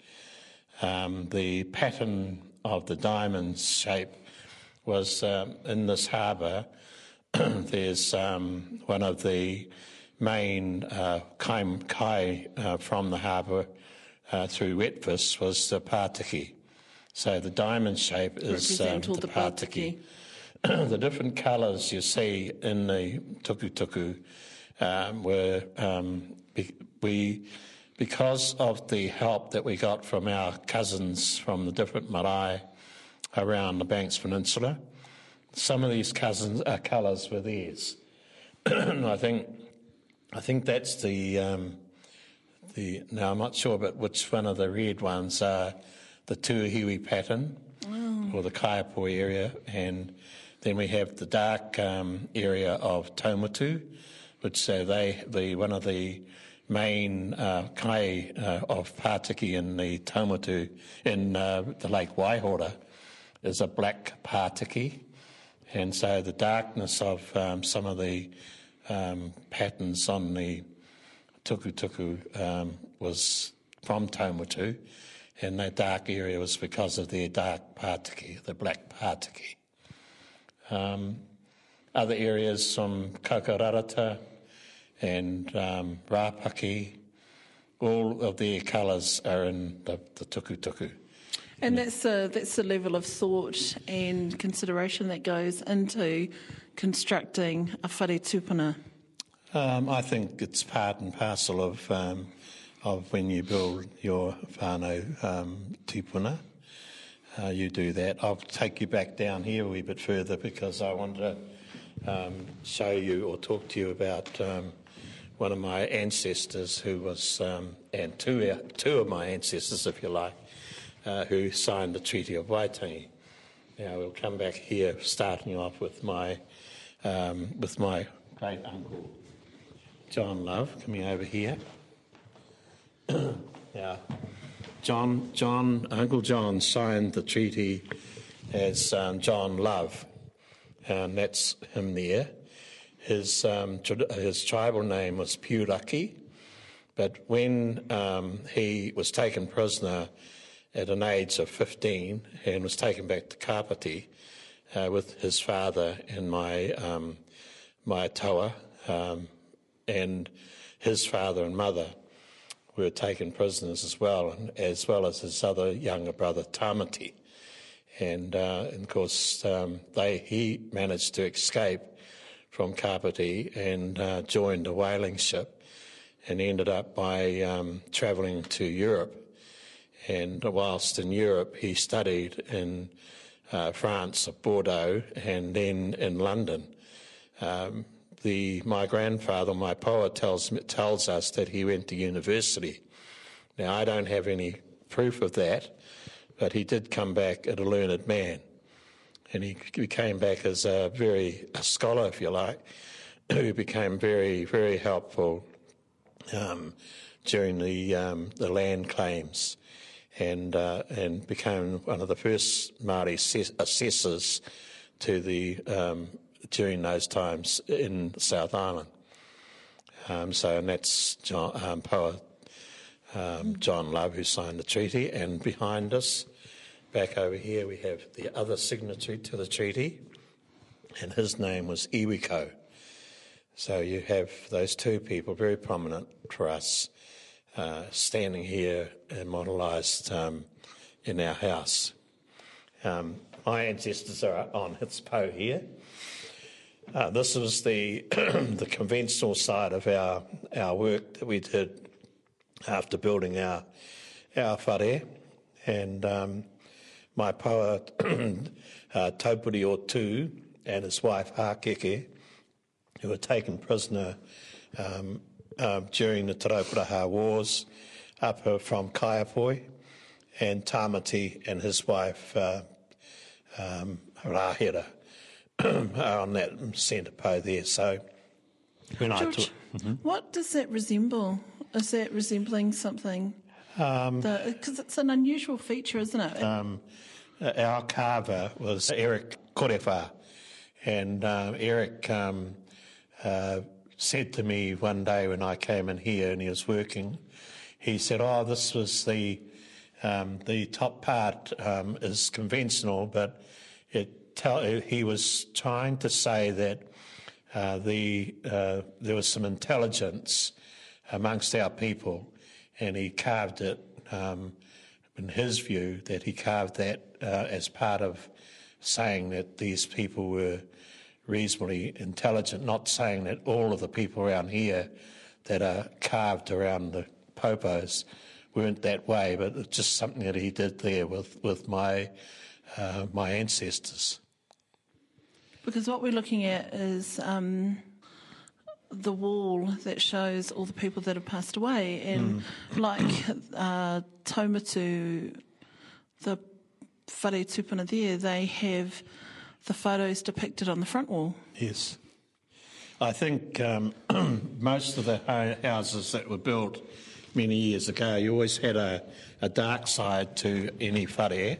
Um, the pattern of the diamond shape was um, in this harbour. [clears throat] there's um, one of the main uh, kai, kai uh, from the harbour uh, through Wetfus was the Pātiki. So the diamond shape is um, the the Pātiki. [clears throat] the different colours you see in the tukutuku um, were um, be, we because of the help that we got from our cousins from the different marae around the Banks Peninsula. Some of these cousins uh, colours were theirs. [clears throat] I think I think that's the um, the now I'm not sure, but which one of the red ones are the Tuahiwi pattern Oh. or the Kaiapoi area, and then we have the dark um, area of Taumutu, which uh, they the one of the main uh, kai uh, of Pātiki in the Taumutu in uh, the Lake Waihora is a black Pātiki, and so the darkness of um, some of the um, patterns on the tukutuku um, was from Taumutu, and that dark area was because of their dark Pātiki, the black Pātiki. Um, other areas from Koukourarata and um, Rapaki, all of their colours are in the, the tukutuku. And that's the, that's the level of thought and consideration that goes into constructing a whare tupuna. Um, I think it's part and parcel of um, of when you build your whānau um, tupuna. Uh, you do that. I'll take you back down here a wee bit further because I want to um, show you or talk to you about um, one of my ancestors who was, um, and two, two of my ancestors, if you like, uh, who signed the Treaty of Waitangi. Now we'll come back here, starting off with my um, with my great uncle John Love coming over here. [coughs] now, John, John, Uncle John signed the treaty as um, John Love, and that's him there. His um, his tribal name was Puraki, but when um, he was taken prisoner at an age of 15 and was taken back to Kapiti, uh, with his father and my um, my toa, um, and his father and mother were taken prisoners as well, and as well as his other younger brother Tamati. And, uh, and of course, um, they he managed to escape from Kapiti and uh, joined a whaling ship, and ended up by um, travelling to Europe. And whilst in Europe, he studied in uh, France, at Bordeaux, and then in London. Um, the, my grandfather, my poet, tells, tells us that he went to university. Now, I don't have any proof of that, but he did come back a learned man. And he, he came back as a very a scholar, if you like, [clears throat] who became very, very helpful um, during the, um, the land claims and, uh, and became one of the first Māori assessors to the um, during those times in South Island. Um, so, and that's John, um, poet um, John Love who signed the treaty, and behind us, back over here, we have the other signatory to the treaty, and his name was Iwikau. So you have those two people, very prominent for us, uh, standing here and modelised um, in our house. Um, my ancestors are on Hitspo here. Uh, this was the [clears throat] the conventional side of our our work that we did after building our our whare, and um, my poet [clears throat] uh, Taupuri Otu and his wife Hakeke, who were taken prisoner um, uh, during the Te Rauparaha Wars up from Kaiapoi, and Tamati and his wife uh, um, Rahira [clears throat] on that centre po there. So when George, I took, mm-hmm. what does that resemble? Is that resembling something? Um, Because it's an unusual feature, isn't it? um, our carver was Eric Korefa, and um, Eric um, uh, said to me one day when I came in here and he was working, he said, "Oh, this was the um, the top part um, is conventional, but it tell, he was trying to say that uh, the uh, there was some intelligence amongst our people, and he carved it." Um, in his view, that he carved that uh, as part of saying that these people were reasonably intelligent, not saying that all of the people around here that are carved around the popos weren't that way, but it's just something that he did there with, with my, uh, my ancestors. Because what we're looking at is um, the wall that shows all the people that have passed away, and like uh, Taumutu, the whare tupuna there, they have the photos depicted on the front wall. Yes. I think um, [clears throat] most of the houses that were built many years ago, you always had a, a dark side to any whare,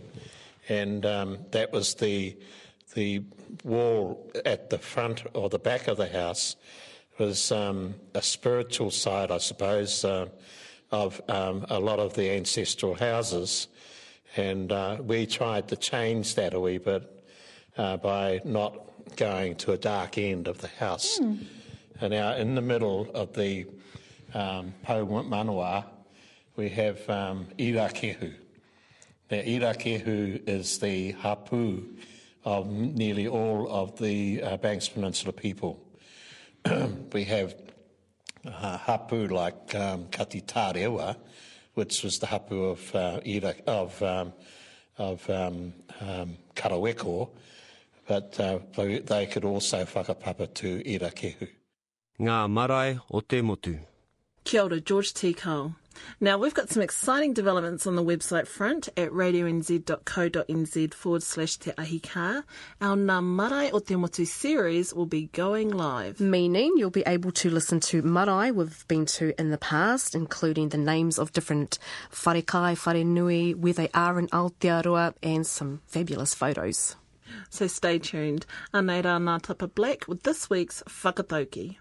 and um, that was the the wall at the front or the back of the house was um, a spiritual side, I suppose, uh, of um, a lot of the ancestral houses, and uh, we tried to change that a wee bit uh, by not going to a dark end of the house. And now, in the middle of the um, Po Manawa, we have um, Irakehu. Now, Irakehu is the hapu of nearly all of the uh, Banks Peninsula people. [clears throat] we have uh, hapu like um, Kati Tarewa, which was the hapu of, uh, Ira, of, um, of um, um, Karaweko, but uh, they, they could also whakapapa to Irakehu. Ngā marae o te motu. Kia ora, George T. Cole. Now, we've got some exciting developments on the website front at radionz.co.nz forward slash te ahi ka. Our Ngā Marae o te Motu series will be going live. Meaning you'll be able to listen to marae we've been to in the past, including the names of different wharekai, whare nui, where they are in Aotearoa, and some fabulous photos. So stay tuned. Anei rā Ngātapa Black with this week's Whakatauki.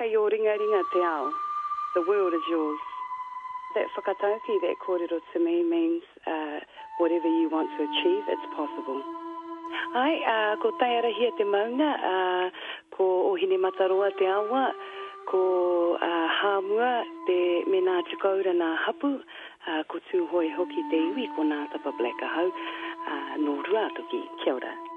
Kei o ringa ringa te ao. The world is yours. That whakatauki, that kōrero to me means uh, whatever you want to achieve, it's possible. Ai, uh, ko taiara te maunga, uh, ko ohine mataroa te awa, ko uh, hāmua te mena tukaura nā hapu, uh, ko tūhoi hoki te iwi ko nā tapa Black Ahau, uh, nō rua toki, kia ora.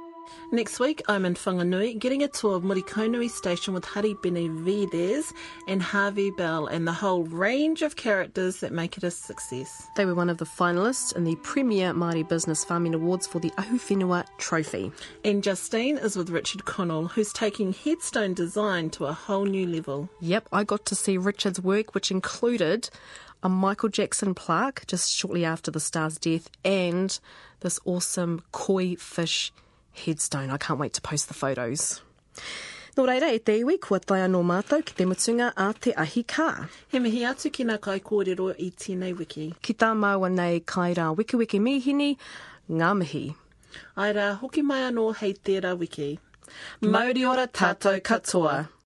Next week, I'm in Whanganui getting a tour of Morikaunui Station with Hari Benavides and Harvey Bell and the whole range of characters that make it a success. They were one of the finalists in the Premier Māori Business Farming Awards for the Ahuwhenua Trophy. And Justine is with Richard Connell, who's taking headstone design to a whole new level. Yep, I got to see Richard's work, which included a Michael Jackson plaque just shortly after the star's death and this awesome koi fish headstone. I can't wait to post the photos. Nō reira, e te iwi, kua tai anō mātou ki te mutunga a te ahi kā. He mihi atu ki nā kai kōrero i tēnei wiki. Ki tā maua nei kai rā wiki wiki mihini, ngā mihi. Ai rā, hoki mai anō hei tērā wiki. Mauri ora tātou katoa.